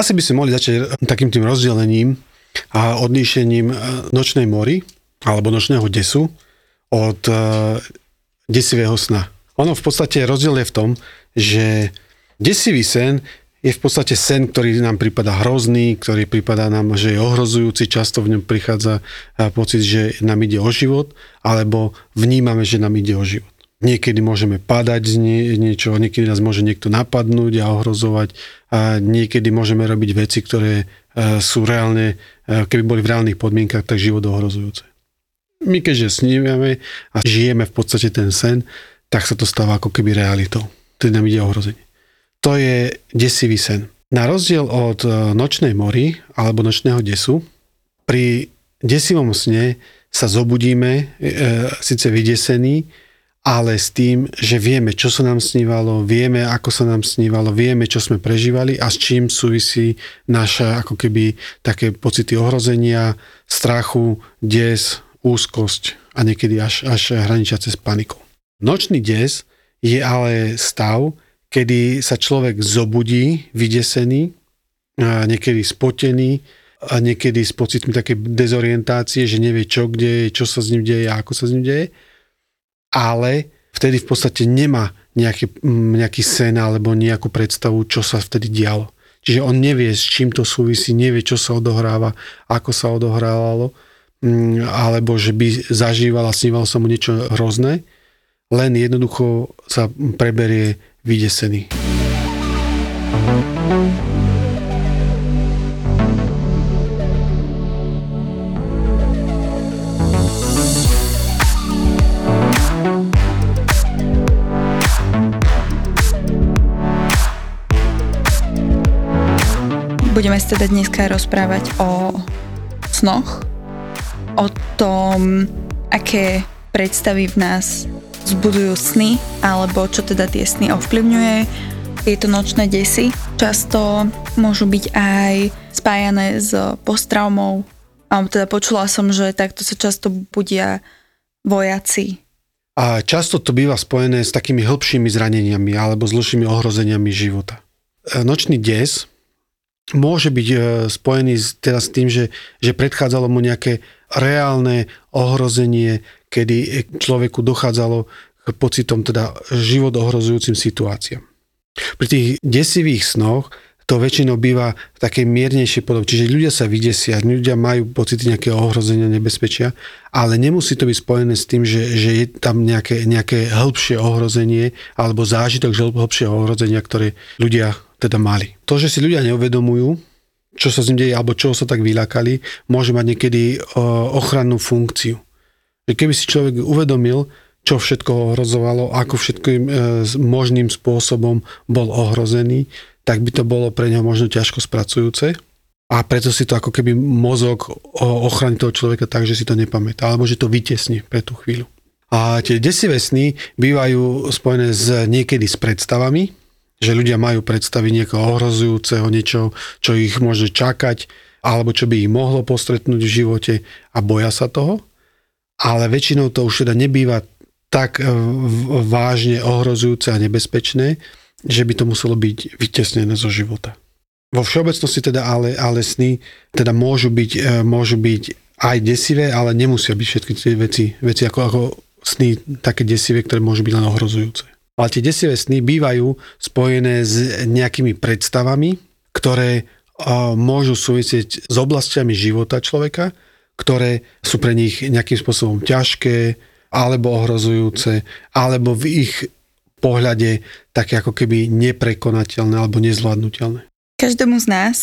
Asi by sme mohli začať takým tým rozdelením a odlíšením nočnej mory alebo nočného desu od desivého sna. Ono v podstate rozdiel je v tom, že desivý sen je v podstate sen, ktorý nám prípada hrozný, ktorý prípada nám, že je ohrozujúci, často v ňom prichádza pocit, že nám ide o život, alebo vnímame, že nám ide o život. Niekedy môžeme padať z nie, niečo, niekedy nás môže niekto napadnúť a ohrozovať a niekedy môžeme robiť veci, ktoré sú reálne, keby boli v reálnych podmienkach, tak život ohrozujúce. My keďže snívame a žijeme v podstate ten sen, tak sa to stáva ako keby realitou. Tedy nám ide ohrozenie. To je desivý sen. Na rozdiel od e, nočnej mory alebo nočného desu, pri desivom sne sa zobudíme, e, síce vydesení, ale s tým, že vieme, čo sa nám snívalo, vieme, ako sa nám snívalo, vieme, čo sme prežívali a s čím súvisí naša ako keby také pocity ohrozenia, strachu, des, úzkosť a niekedy až, až hraničiace s panikou. Nočný des je ale stav, kedy sa človek zobudí vydesený, niekedy spotený a niekedy s pocitmi také dezorientácie, že nevie čo, kde je, čo sa s ním deje a ako sa s ním deje. Ale vtedy v podstate nemá nejaký, nejaký sen alebo nejakú predstavu, čo sa vtedy dialo. Čiže on nevie, s čím to súvisí, nevie, čo sa odohráva, ako sa odohrávalo, alebo že by zažíval a snívalo sa mu niečo hrozné, len jednoducho sa preberie vydesený. Budeme sa teda dneska rozprávať o snoch, o tom, aké predstavy v nás vzbudujú sny, alebo čo teda tie sny ovplyvňuje. Tieto nočné desy často môžu byť aj spájané s posttraumou, teda počula som, že takto sa často budia vojaci. A často to býva spojené s takými hĺbšími zraneniami alebo zložšími ohrozeniami života. E, nočný des môže byť e, spojený teda s tým, že, že predchádzalo mu nejaké reálne ohrozenie, kedy človeku dochádzalo k pocitom teda život ohrozujúcim situáciám. Pri tých desivých snoch to väčšinou býva v takej miernejšej podobe. Čiže ľudia sa vydesia, ľudia majú pocity nejakého ohrozenia, nebezpečia, ale nemusí to byť spojené s tým, že, že je tam nejaké, nejaké hĺbšie ohrozenie alebo zážitok hĺbšieho ohrozenia, ktoré ľudia teda mali. To, že si ľudia neuvedomujú, čo sa s ním deje alebo čo sa tak vylákali, môže mať niekedy ochrannú funkciu. Keby si človek uvedomil, čo všetko ohrozovalo, ako všetkým e, možným spôsobom bol ohrozený, tak by to bolo pre neho možno ťažko spracujúce. A preto si to ako keby mozog ochrani toho človeka tak, že si to nepamätá, alebo že to vytesní pre tú chvíľu. A tie desivé sny bývajú spojené s, niekedy s predstavami, že ľudia majú predstavy niekoho ohrozujúceho, niečo, čo ich môže čakať, alebo čo by ich mohlo postretnúť v živote a boja sa toho ale väčšinou to už teda nebýva tak e, vážne ohrozujúce a nebezpečné, že by to muselo byť vytesnené zo života. Vo všeobecnosti teda ale, ale sny teda môžu byť, e, môžu byť aj desivé, ale nemusia byť všetky tie veci, veci ako, ako sny také desivé, ktoré môžu byť len ohrozujúce. Ale tie desivé sny bývajú spojené s nejakými predstavami, ktoré môžu súvisieť s oblastiami života človeka, ktoré sú pre nich nejakým spôsobom ťažké, alebo ohrozujúce, alebo v ich pohľade také ako keby neprekonateľné alebo nezvládnutelné. Každému z nás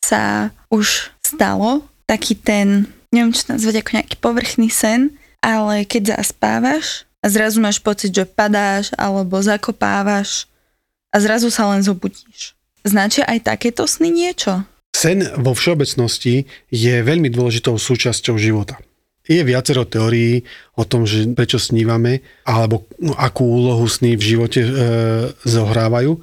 sa už stalo taký ten, neviem čo nazvať ako nejaký povrchný sen, ale keď zaspávaš a zrazu máš pocit, že padáš alebo zakopávaš a zrazu sa len zobudíš. Značia aj takéto sny niečo? Sen vo všeobecnosti je veľmi dôležitou súčasťou života. Je viacero teórií o tom, že prečo snívame, alebo akú úlohu sny v živote e, zohrávajú,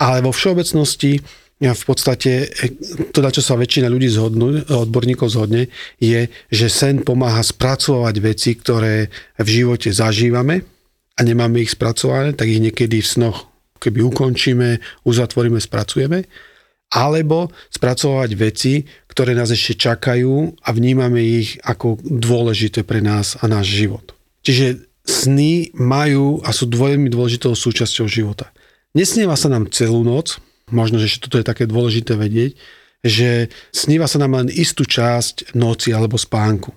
ale vo všeobecnosti v podstate e, to, na čo sa väčšina ľudí zhodnú, odborníkov zhodne, je, že sen pomáha spracovať veci, ktoré v živote zažívame a nemáme ich spracované, tak ich niekedy v snoch keby ukončíme, uzatvoríme, spracujeme alebo spracovať veci, ktoré nás ešte čakajú a vnímame ich ako dôležité pre nás a náš život. Čiže sny majú a sú veľmi dôležitou súčasťou života. Nesnieva sa nám celú noc, možno, že toto je také dôležité vedieť, že sníva sa nám len istú časť noci alebo spánku.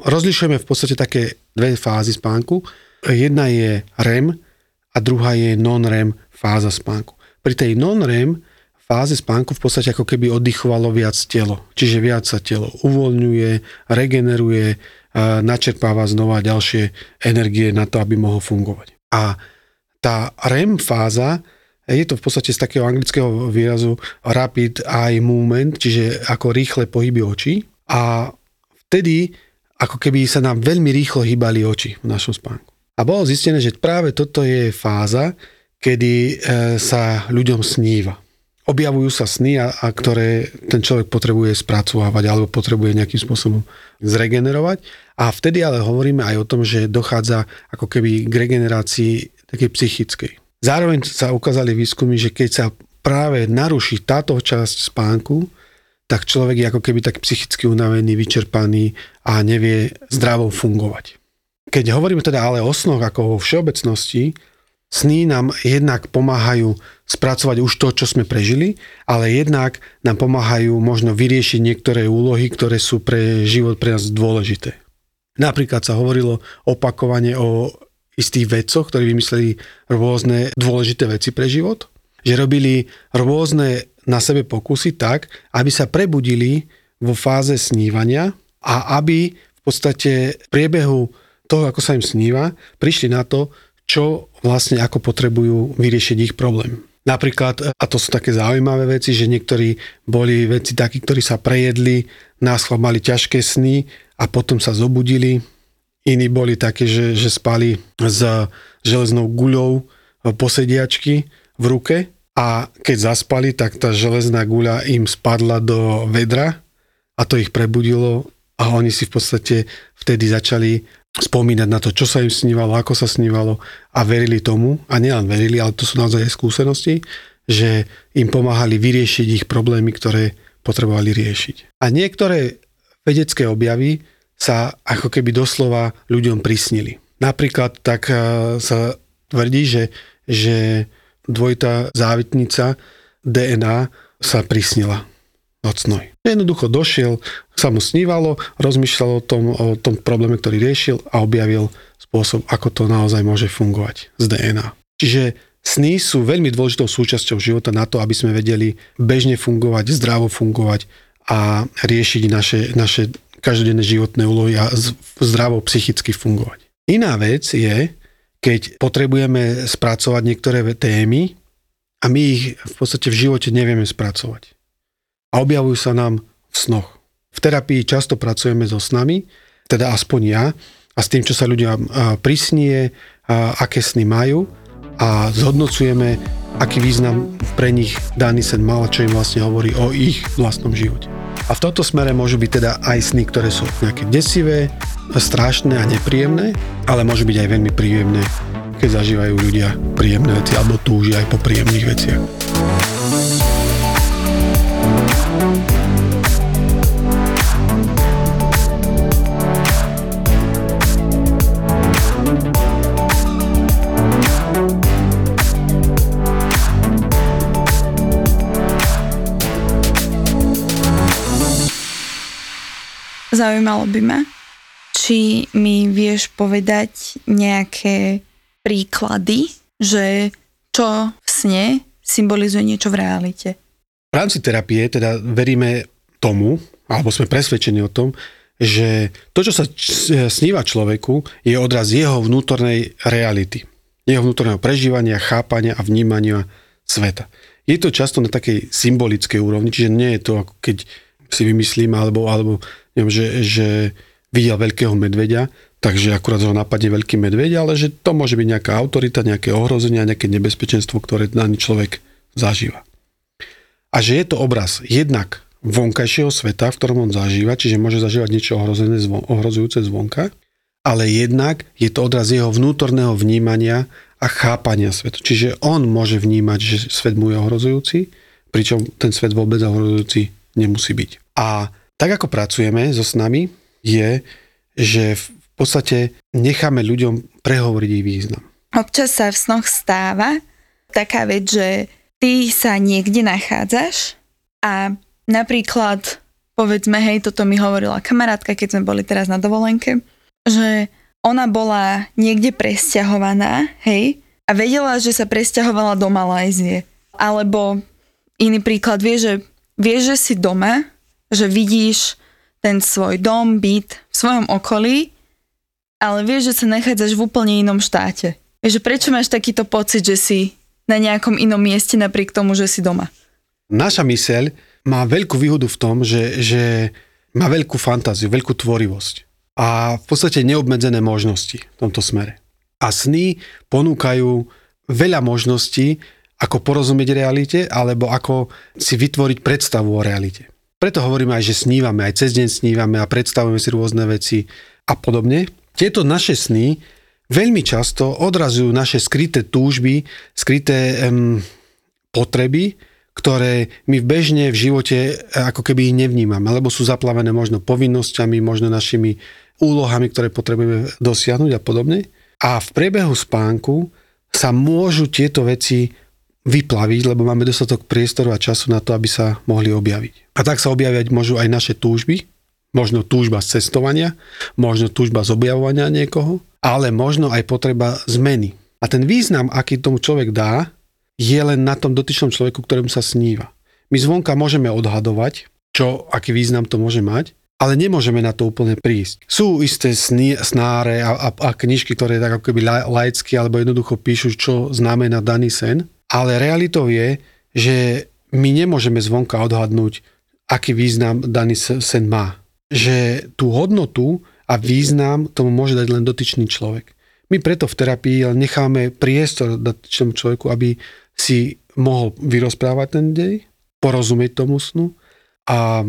Rozlišujeme v podstate také dve fázy spánku. Jedna je REM a druhá je non-REM fáza spánku. Pri tej non-REM fáze spánku v podstate ako keby oddychovalo viac telo. Čiže viac sa telo uvoľňuje, regeneruje, načerpáva znova ďalšie energie na to, aby mohol fungovať. A tá REM fáza je to v podstate z takého anglického výrazu rapid eye movement, čiže ako rýchle pohyby očí. A vtedy ako keby sa nám veľmi rýchlo hýbali oči v našom spánku. A bolo zistené, že práve toto je fáza, kedy e, sa ľuďom sníva objavujú sa sny, a, a ktoré ten človek potrebuje spracovávať alebo potrebuje nejakým spôsobom zregenerovať. A vtedy ale hovoríme aj o tom, že dochádza ako keby k regenerácii takej psychickej. Zároveň sa ukázali výskumy, že keď sa práve naruší táto časť spánku, tak človek je ako keby tak psychicky unavený, vyčerpaný a nevie zdravo fungovať. Keď hovoríme teda ale o snoch ako vo všeobecnosti, Sny nám jednak pomáhajú spracovať už to, čo sme prežili, ale jednak nám pomáhajú možno vyriešiť niektoré úlohy, ktoré sú pre život pre nás dôležité. Napríklad sa hovorilo opakovane o istých vedcoch, ktorí vymysleli rôzne dôležité veci pre život, že robili rôzne na sebe pokusy tak, aby sa prebudili vo fáze snívania a aby v podstate v priebehu toho, ako sa im sníva, prišli na to, čo vlastne ako potrebujú vyriešiť ich problém. Napríklad, a to sú také zaujímavé veci, že niektorí boli veci takí, ktorí sa prejedli, nás mali ťažké sny a potom sa zobudili. Iní boli také, že, že spali s železnou guľou posediačky v ruke a keď zaspali, tak tá železná guľa im spadla do vedra a to ich prebudilo a oni si v podstate vtedy začali spomínať na to, čo sa im snívalo, ako sa snívalo a verili tomu, a nielen verili, ale to sú naozaj aj skúsenosti, že im pomáhali vyriešiť ich problémy, ktoré potrebovali riešiť. A niektoré vedecké objavy sa ako keby doslova ľuďom prisnili. Napríklad tak e, sa tvrdí, že, že dvojitá závitnica DNA sa prisnila nocnoj. Jednoducho došiel, sa mu snívalo, rozmýšľal o tom, o tom probléme, ktorý riešil a objavil spôsob, ako to naozaj môže fungovať z DNA. Čiže sny sú veľmi dôležitou súčasťou života na to, aby sme vedeli bežne fungovať, zdravo fungovať a riešiť naše, naše každodenné životné úlohy a zdravo psychicky fungovať. Iná vec je, keď potrebujeme spracovať niektoré témy a my ich v podstate v živote nevieme spracovať a objavujú sa nám v snoch. V terapii často pracujeme so snami, teda aspoň ja, a s tým, čo sa ľudia prisnie, aké sny majú a zhodnocujeme, aký význam pre nich daný sen mal čo im vlastne hovorí o ich vlastnom živote. A v tomto smere môžu byť teda aj sny, ktoré sú nejaké desivé, strašné a nepríjemné, ale môžu byť aj veľmi príjemné, keď zažívajú ľudia príjemné veci alebo túžia aj po príjemných veciach. Zaujímalo by ma, či mi vieš povedať nejaké príklady, že čo v sne symbolizuje niečo v realite. V rámci terapie teda veríme tomu, alebo sme presvedčení o tom, že to, čo sa sníva človeku, je odraz jeho vnútornej reality. Jeho vnútorného prežívania, chápania a vnímania sveta. Je to často na takej symbolickej úrovni, čiže nie je to ako keď si vymyslím, alebo, alebo neviem, že, že videl veľkého medveďa, takže akurát ho napadne veľký medveď, ale že to môže byť nejaká autorita, nejaké ohrozenie, nejaké nebezpečenstvo, ktoré daný človek zažíva. A že je to obraz jednak vonkajšieho sveta, v ktorom on zažíva, čiže môže zažívať niečo ohrozené, ohrozujúce zvonka, ale jednak je to odraz jeho vnútorného vnímania a chápania sveta. Čiže on môže vnímať, že svet mu je ohrozujúci, pričom ten svet vôbec ohrozujúci nemusí byť. A tak ako pracujeme so snami, je, že v podstate necháme ľuďom prehovoriť ich význam. Občas sa v snoch stáva taká vec, že ty sa niekde nachádzaš a napríklad, povedzme, hej, toto mi hovorila kamarátka, keď sme boli teraz na dovolenke, že ona bola niekde presťahovaná, hej, a vedela, že sa presťahovala do Malajzie. Alebo iný príklad, vie, že, vie, že si doma, že vidíš ten svoj dom, byt v svojom okolí, ale vieš, že sa nachádzaš v úplne inom štáte. Vieš, že prečo máš takýto pocit, že si na nejakom inom mieste napriek tomu, že si doma? Naša myseľ má veľkú výhodu v tom, že, že má veľkú fantáziu, veľkú tvorivosť a v podstate neobmedzené možnosti v tomto smere. A sny ponúkajú veľa možností, ako porozumieť realite, alebo ako si vytvoriť predstavu o realite. Preto hovoríme aj, že snívame, aj cez deň snívame a predstavujeme si rôzne veci a podobne. Tieto naše sny veľmi často odrazujú naše skryté túžby, skryté um, potreby, ktoré my bežne v živote e, ako keby ich nevnímame, lebo sú zaplavené možno povinnosťami, možno našimi úlohami, ktoré potrebujeme dosiahnuť a podobne. A v priebehu spánku sa môžu tieto veci vyplaviť, lebo máme dostatok priestoru a času na to, aby sa mohli objaviť. A tak sa objaviať môžu aj naše túžby, možno túžba z cestovania, možno túžba z objavovania niekoho, ale možno aj potreba zmeny. A ten význam, aký tomu človek dá, je len na tom dotyčnom človeku, ktorému sa sníva. My zvonka môžeme odhadovať, čo, aký význam to môže mať, ale nemôžeme na to úplne prísť. Sú isté sny, snáre a, a, a knižky, ktoré tak ako keby laicky alebo jednoducho píšu, čo znamená daný sen, ale realitou je, že my nemôžeme zvonka odhadnúť, aký význam daný sen má. Že tú hodnotu a význam tomu môže dať len dotyčný človek. My preto v terapii necháme priestor dotyčnému človeku, aby si mohol vyrozprávať ten dej, porozumieť tomu snu a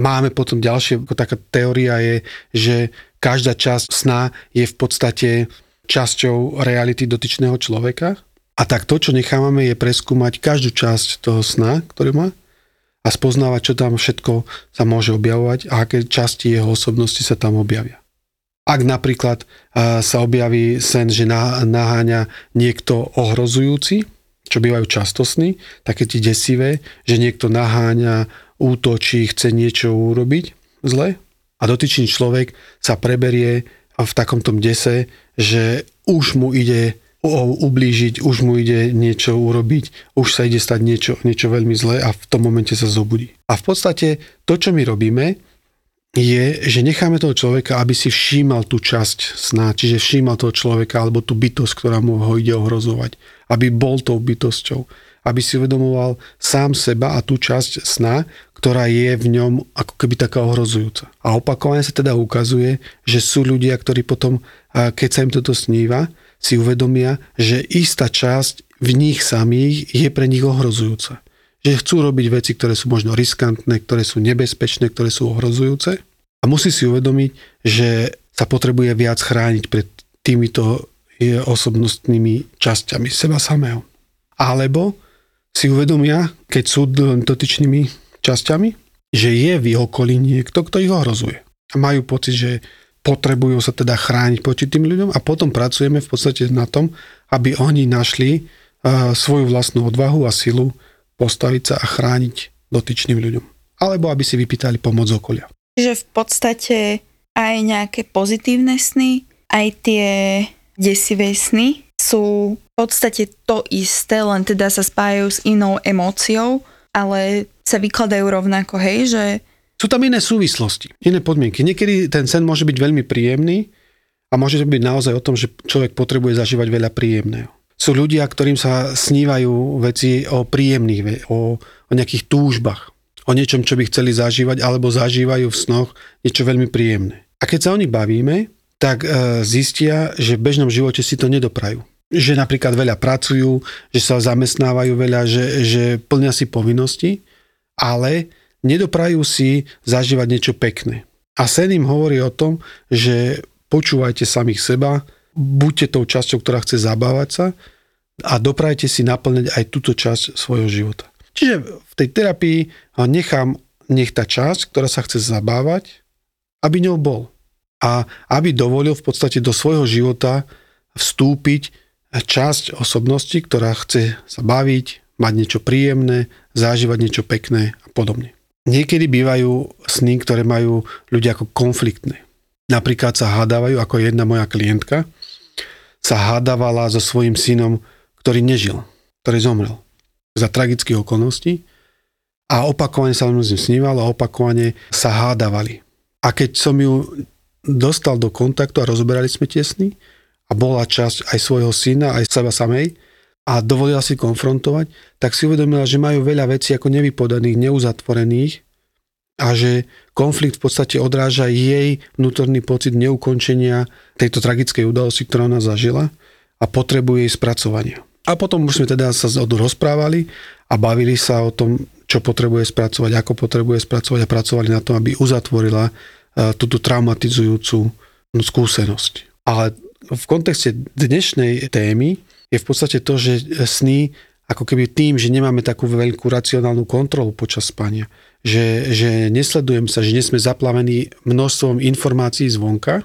máme potom ďalšie, ako taká teória je, že každá časť sna je v podstate časťou reality dotyčného človeka. A tak to, čo nechávame, je preskúmať každú časť toho sna, ktorý má a spoznávať, čo tam všetko sa môže objavovať a aké časti jeho osobnosti sa tam objavia. Ak napríklad sa objaví sen, že naháňa niekto ohrozujúci, čo bývajú často sny, také ti desivé, že niekto naháňa útočí, chce niečo urobiť zle a dotyčný človek sa preberie v takomto dese, že už mu ide ublížiť, už mu ide niečo urobiť, už sa ide stať niečo, niečo veľmi zlé a v tom momente sa zobudí. A v podstate to, čo my robíme, je, že necháme toho človeka, aby si všímal tú časť sna, čiže všímal toho človeka alebo tú bytosť, ktorá mu ho ide ohrozovať. Aby bol tou bytosťou aby si uvedomoval sám seba a tú časť sna, ktorá je v ňom ako keby taká ohrozujúca. A opakovane sa teda ukazuje, že sú ľudia, ktorí potom, keď sa im toto sníva, si uvedomia, že istá časť v nich samých je pre nich ohrozujúca. Že chcú robiť veci, ktoré sú možno riskantné, ktoré sú nebezpečné, ktoré sú ohrozujúce. A musí si uvedomiť, že sa potrebuje viac chrániť pred týmito osobnostnými časťami seba samého. Alebo si uvedomia, keď sú dotyčnými časťami, že je v ich okolí niekto, kto ich ohrozuje. A majú pocit, že potrebujú sa teda chrániť proti tým ľuďom a potom pracujeme v podstate na tom, aby oni našli uh, svoju vlastnú odvahu a silu postaviť sa a chrániť dotyčným ľuďom. Alebo aby si vypýtali pomoc okolia. Že v podstate aj nejaké pozitívne sny, aj tie desivé sny sú v podstate to isté, len teda sa spájajú s inou emóciou, ale sa vykladajú rovnako, hej, že... Sú tam iné súvislosti, iné podmienky. Niekedy ten sen môže byť veľmi príjemný a môže to byť naozaj o tom, že človek potrebuje zažívať veľa príjemného. Sú ľudia, ktorým sa snívajú veci o príjemných, o, o nejakých túžbách, o niečom, čo by chceli zažívať, alebo zažívajú v snoch niečo veľmi príjemné. A keď sa oni bavíme, tak e, zistia, že v bežnom živote si to nedoprajú že napríklad veľa pracujú, že sa zamestnávajú veľa, že, že plnia si povinnosti, ale nedoprajú si zažívať niečo pekné. A sen im hovorí o tom, že počúvajte samých seba, buďte tou časťou, ktorá chce zabávať sa a doprajte si naplňať aj túto časť svojho života. Čiže v tej terapii nechám, nech tá časť, ktorá sa chce zabávať, aby ňou bol. A aby dovolil v podstate do svojho života vstúpiť časť osobnosti, ktorá chce sa baviť, mať niečo príjemné, zažívať niečo pekné a podobne. Niekedy bývajú sny, ktoré majú ľudia ako konfliktné. Napríklad sa hádávajú, ako jedna moja klientka, sa hádavala so svojím synom, ktorý nežil, ktorý zomrel za tragických okolností a opakovane sa s ním snívalo a opakovane sa hádavali. A keď som ju dostal do kontaktu a rozoberali sme tie sny a bola časť aj svojho syna, aj seba samej a dovolila si konfrontovať, tak si uvedomila, že majú veľa vecí ako nevypodaných, neuzatvorených a že konflikt v podstate odráža jej vnútorný pocit neukončenia tejto tragickej udalosti, ktorá ona zažila a potrebuje jej spracovania. A potom už sme teda sa rozprávali a bavili sa o tom, čo potrebuje spracovať, ako potrebuje spracovať a pracovali na tom, aby uzatvorila e, túto traumatizujúcu skúsenosť. Ale v kontexte dnešnej témy je v podstate to, že sny ako keby tým, že nemáme takú veľkú racionálnu kontrolu počas spania, že, že nesledujem sa, že nie sme zaplavení množstvom informácií zvonka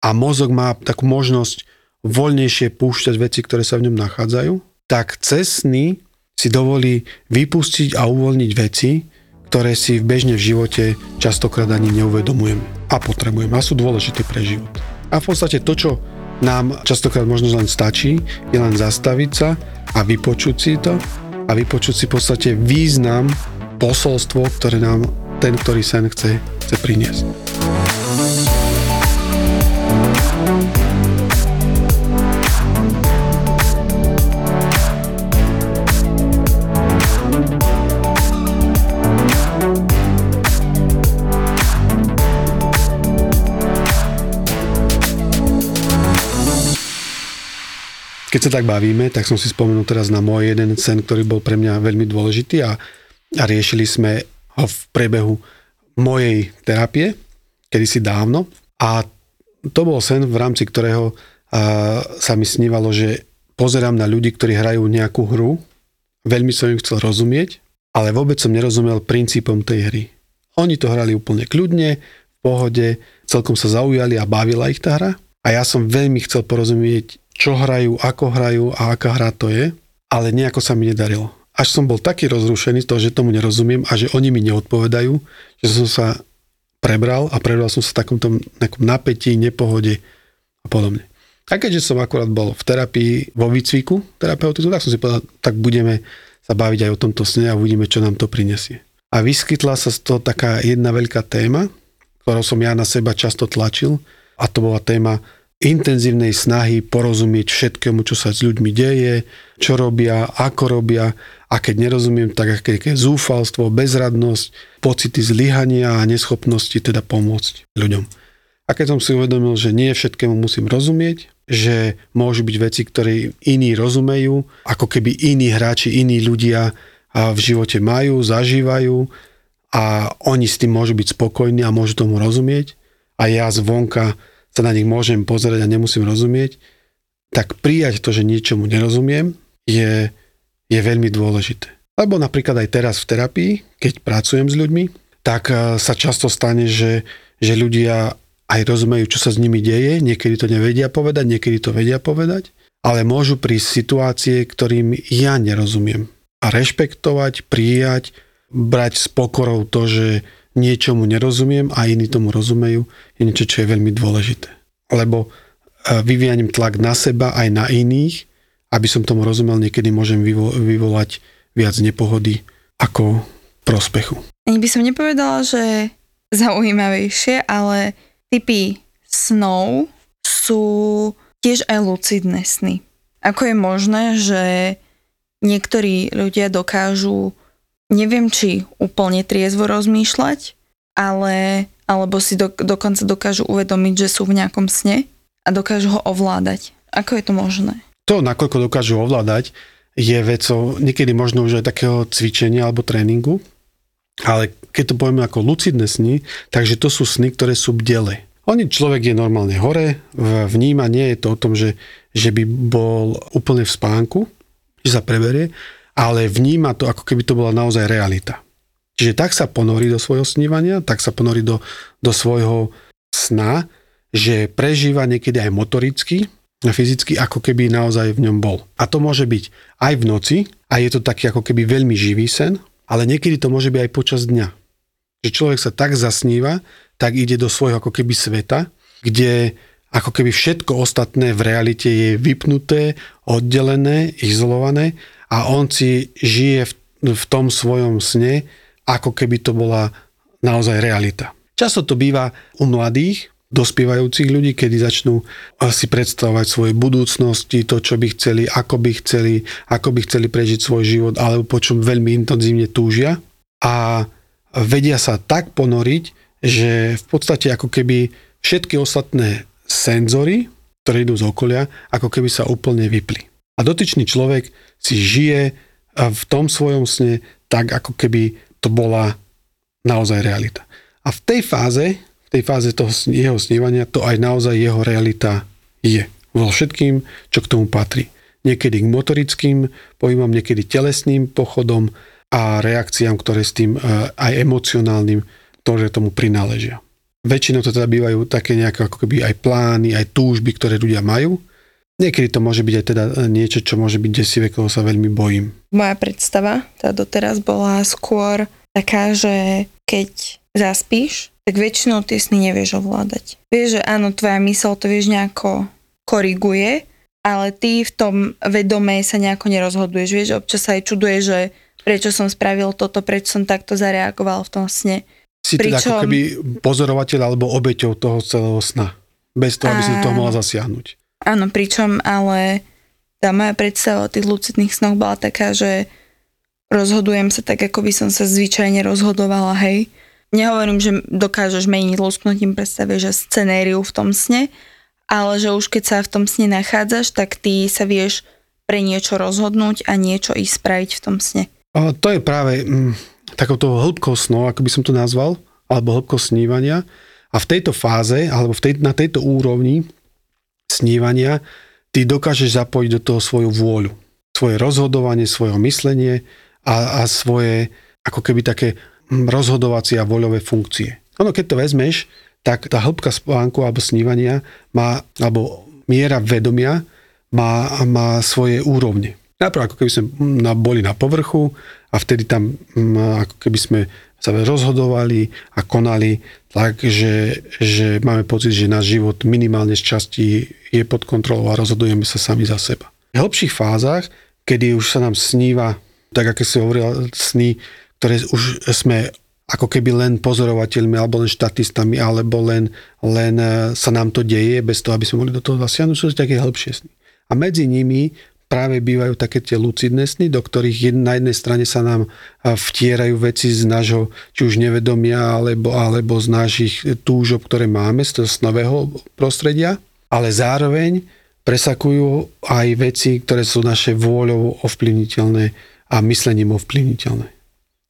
a mozog má takú možnosť voľnejšie púšťať veci, ktoré sa v ňom nachádzajú, tak cez sny si dovolí vypustiť a uvoľniť veci, ktoré si v bežne v živote častokrát ani neuvedomujem a potrebujem a sú dôležité pre život. A v podstate to, čo nám častokrát možno len stačí, je len zastaviť sa a vypočuť si to a vypočuť si v podstate význam, posolstvo, ktoré nám ten, ktorý sen chce, chce priniesť. Keď sa tak bavíme, tak som si spomenul teraz na môj jeden sen, ktorý bol pre mňa veľmi dôležitý a, a riešili sme ho v priebehu mojej terapie, kedysi dávno. A to bol sen, v rámci ktorého a, sa mi snívalo, že pozerám na ľudí, ktorí hrajú nejakú hru, veľmi som im chcel rozumieť, ale vôbec som nerozumel princípom tej hry. Oni to hrali úplne kľudne, v pohode, celkom sa zaujali a bavila ich tá hra. A ja som veľmi chcel porozumieť čo hrajú, ako hrajú a aká hra to je, ale nejako sa mi nedarilo. Až som bol taký rozrušený z toho, že tomu nerozumiem a že oni mi neodpovedajú, že som sa prebral a prebral som sa v takomto nejakom napätí, nepohode a podobne. A keďže som akurát bol v terapii, vo výcviku terapeutizu, tak som si povedal, tak budeme sa baviť aj o tomto sne a uvidíme, čo nám to prinesie. A vyskytla sa z toho taká jedna veľká téma, ktorou som ja na seba často tlačil a to bola téma intenzívnej snahy porozumieť všetkému, čo sa s ľuďmi deje, čo robia, ako robia a keď nerozumiem, tak aké je zúfalstvo, bezradnosť, pocity zlyhania a neschopnosti teda pomôcť ľuďom. A keď som si uvedomil, že nie všetkému musím rozumieť, že môžu byť veci, ktoré iní rozumejú, ako keby iní hráči, iní ľudia v živote majú, zažívajú a oni s tým môžu byť spokojní a môžu tomu rozumieť a ja zvonka sa na nich môžem pozerať a nemusím rozumieť, tak prijať to, že niečomu nerozumiem, je, je veľmi dôležité. Lebo napríklad aj teraz v terapii, keď pracujem s ľuďmi, tak e, sa často stane, že, že ľudia aj rozumejú, čo sa s nimi deje, niekedy to nevedia povedať, niekedy to vedia povedať, ale môžu prísť situácie, ktorým ja nerozumiem. A rešpektovať, prijať, brať s pokorou to, že niečomu nerozumiem a iní tomu rozumejú, je niečo, čo je veľmi dôležité. Lebo e, vyvíjaním tlak na seba aj na iných, aby som tomu rozumel, niekedy môžem vyvo- vyvolať viac nepohody ako prospechu. Ani by som nepovedala, že zaujímavejšie, ale typy snov sú tiež aj lucidné sny. Ako je možné, že niektorí ľudia dokážu neviem, či úplne triezvo rozmýšľať, ale, alebo si do, dokonca dokážu uvedomiť, že sú v nejakom sne a dokážu ho ovládať. Ako je to možné? To, nakoľko dokážu ovládať, je vecou niekedy možno už aj takého cvičenia alebo tréningu, ale keď to povieme ako lucidné sny, takže to sú sny, ktoré sú bdele. Oni človek je normálne hore, vníma, nie je to o tom, že, že by bol úplne v spánku, že sa preberie, ale vníma to, ako keby to bola naozaj realita. Čiže tak sa ponorí do svojho snívania, tak sa ponorí do, do svojho sna, že prežíva niekedy aj motoricky a fyzicky, ako keby naozaj v ňom bol. A to môže byť aj v noci, a je to taký ako keby veľmi živý sen, ale niekedy to môže byť aj počas dňa. Že človek sa tak zasníva, tak ide do svojho ako keby sveta, kde ako keby všetko ostatné v realite je vypnuté, oddelené, izolované a on si žije v, v tom svojom sne, ako keby to bola naozaj realita. Často to býva u mladých, dospievajúcich ľudí, kedy začnú si predstavovať svoje budúcnosti, to, čo by chceli, ako by chceli, ako by chceli prežiť svoj život, alebo po čom veľmi intenzívne túžia. A vedia sa tak ponoriť, že v podstate ako keby všetky ostatné senzory, ktoré idú z okolia, ako keby sa úplne vypli. A dotyčný človek si žije v tom svojom sne tak, ako keby to bola naozaj realita. A v tej fáze, v tej fáze toho jeho snívania, to aj naozaj jeho realita je. Vo všetkým, čo k tomu patrí. Niekedy k motorickým pojmom, niekedy telesným pochodom a reakciám, ktoré s tým e, aj emocionálnym, ktoré tomu prináležia. Väčšinou to teda bývajú také nejaké ako keby aj plány, aj túžby, ktoré ľudia majú. Niekedy to môže byť aj teda niečo, čo môže byť desivé, koho sa veľmi bojím. Moja predstava tá doteraz bola skôr taká, že keď zaspíš, tak väčšinou tie sny nevieš ovládať. Vieš, že áno, tvoja mysl to vieš nejako koriguje, ale ty v tom vedome sa nejako nerozhoduješ. Vieš, občas sa aj čuduje, že prečo som spravil toto, prečo som takto zareagoval v tom sne. Si teda Pričom... ako keby pozorovateľ alebo obeťou toho celého sna. Bez toho, aby si do toho mohla zasiahnuť. Áno, pričom ale tá moja predstava o tých lucidných snoch bola taká, že rozhodujem sa tak, ako by som sa zvyčajne rozhodovala, hej nehovorím, že dokážeš meniť lusknutím predstave, že scenériu v tom sne, ale že už keď sa v tom sne nachádzaš, tak ty sa vieš pre niečo rozhodnúť a niečo ísť spraviť v tom sne. A to je práve mm, takouto hĺbkou snov, ako by som to nazval, alebo hĺbkou snívania. A v tejto fáze, alebo v tej, na tejto úrovni snívania, ty dokážeš zapojiť do toho svoju vôľu. Svoje rozhodovanie, svoje myslenie a, a svoje ako keby také rozhodovacie a voľové funkcie. Ono, keď to vezmeš, tak tá hĺbka spánku alebo snívania má, alebo miera vedomia má, má svoje úrovne. Najprv ako keby sme na, boli na povrchu a vtedy tam ako keby sme rozhodovali a konali tak, že, že máme pocit, že náš život minimálne z časti je pod kontrolou a rozhodujeme sa sami za seba. V hĺbších fázach, kedy už sa nám sníva, tak ako si hovorila, sny ktoré už sme ako keby len pozorovateľmi alebo len štatistami, alebo len, len e, sa nám to deje bez toho, aby sme mohli do toho zasiahnuť, sú to také hĺbšie sny. A medzi nimi práve bývajú také tie lucidné sny, do ktorých na jednej strane sa nám vtierajú veci z nášho, či už nevedomia, alebo, alebo z našich túžob, ktoré máme, z toho snového prostredia, ale zároveň presakujú aj veci, ktoré sú naše vôľou ovplyvniteľné a myslením ovplyvniteľné.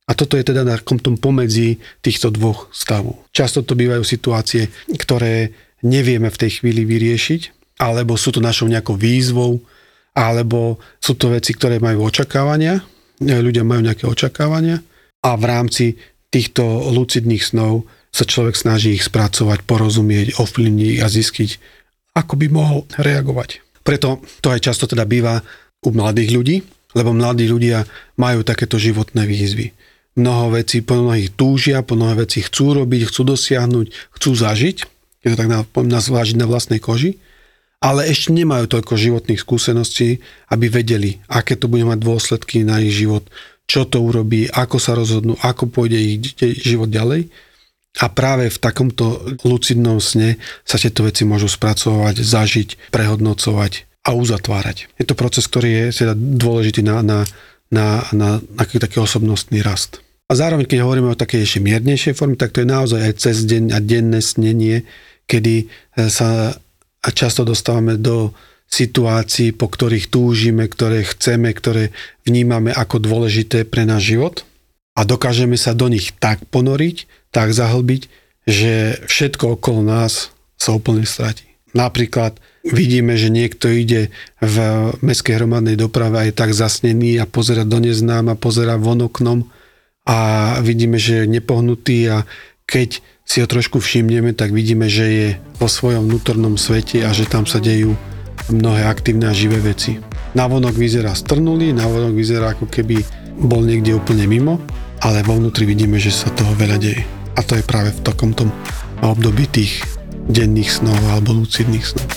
A toto je teda na tom pomedzi týchto dvoch stavov. Často to bývajú situácie, ktoré nevieme v tej chvíli vyriešiť, alebo sú to našou nejakou výzvou, alebo sú to veci, ktoré majú očakávania, ľudia majú nejaké očakávania a v rámci týchto lucidných snov sa človek snaží ich spracovať, porozumieť, ovplyvniť a zistiť, ako by mohol reagovať. Preto to aj často teda býva u mladých ľudí, lebo mladí ľudia majú takéto životné výzvy. Mnoho vecí, po mnohých túžia, po mnoho vecí chcú robiť, chcú dosiahnuť, chcú zažiť, je to tak nazvážiť na vlastnej koži, ale ešte nemajú toľko životných skúseností, aby vedeli, aké to bude mať dôsledky na ich život, čo to urobí, ako sa rozhodnú, ako pôjde ich život ďalej. A práve v takomto lucidnom sne sa tieto veci môžu spracovať, zažiť, prehodnocovať a uzatvárať. Je to proces, ktorý je teda dôležitý na, na, na, na, na taký osobnostný rast. A zároveň, keď hovoríme o takej ešte miernejšej forme, tak to je naozaj aj cez deň a denné snenie, kedy e, sa často dostávame do situácií, po ktorých túžime, ktoré chceme, ktoré vnímame ako dôležité pre náš život a dokážeme sa do nich tak ponoriť, tak zahlbiť, že všetko okolo nás sa úplne stratí. Napríklad vidíme, že niekto ide v mestskej hromadnej doprave a je tak zasnený a pozera do neznáma, pozera von oknom a vidíme, že je nepohnutý a keď si ho trošku všimneme, tak vidíme, že je vo svojom vnútornom svete a že tam sa dejú mnohé aktívne a živé veci. Navonok vyzerá strnulý, navonok vyzerá ako keby bol niekde úplne mimo, ale vo vnútri vidíme, že sa toho veľa deje. A to je práve v takomto období tých denných snov alebo lucidných snov.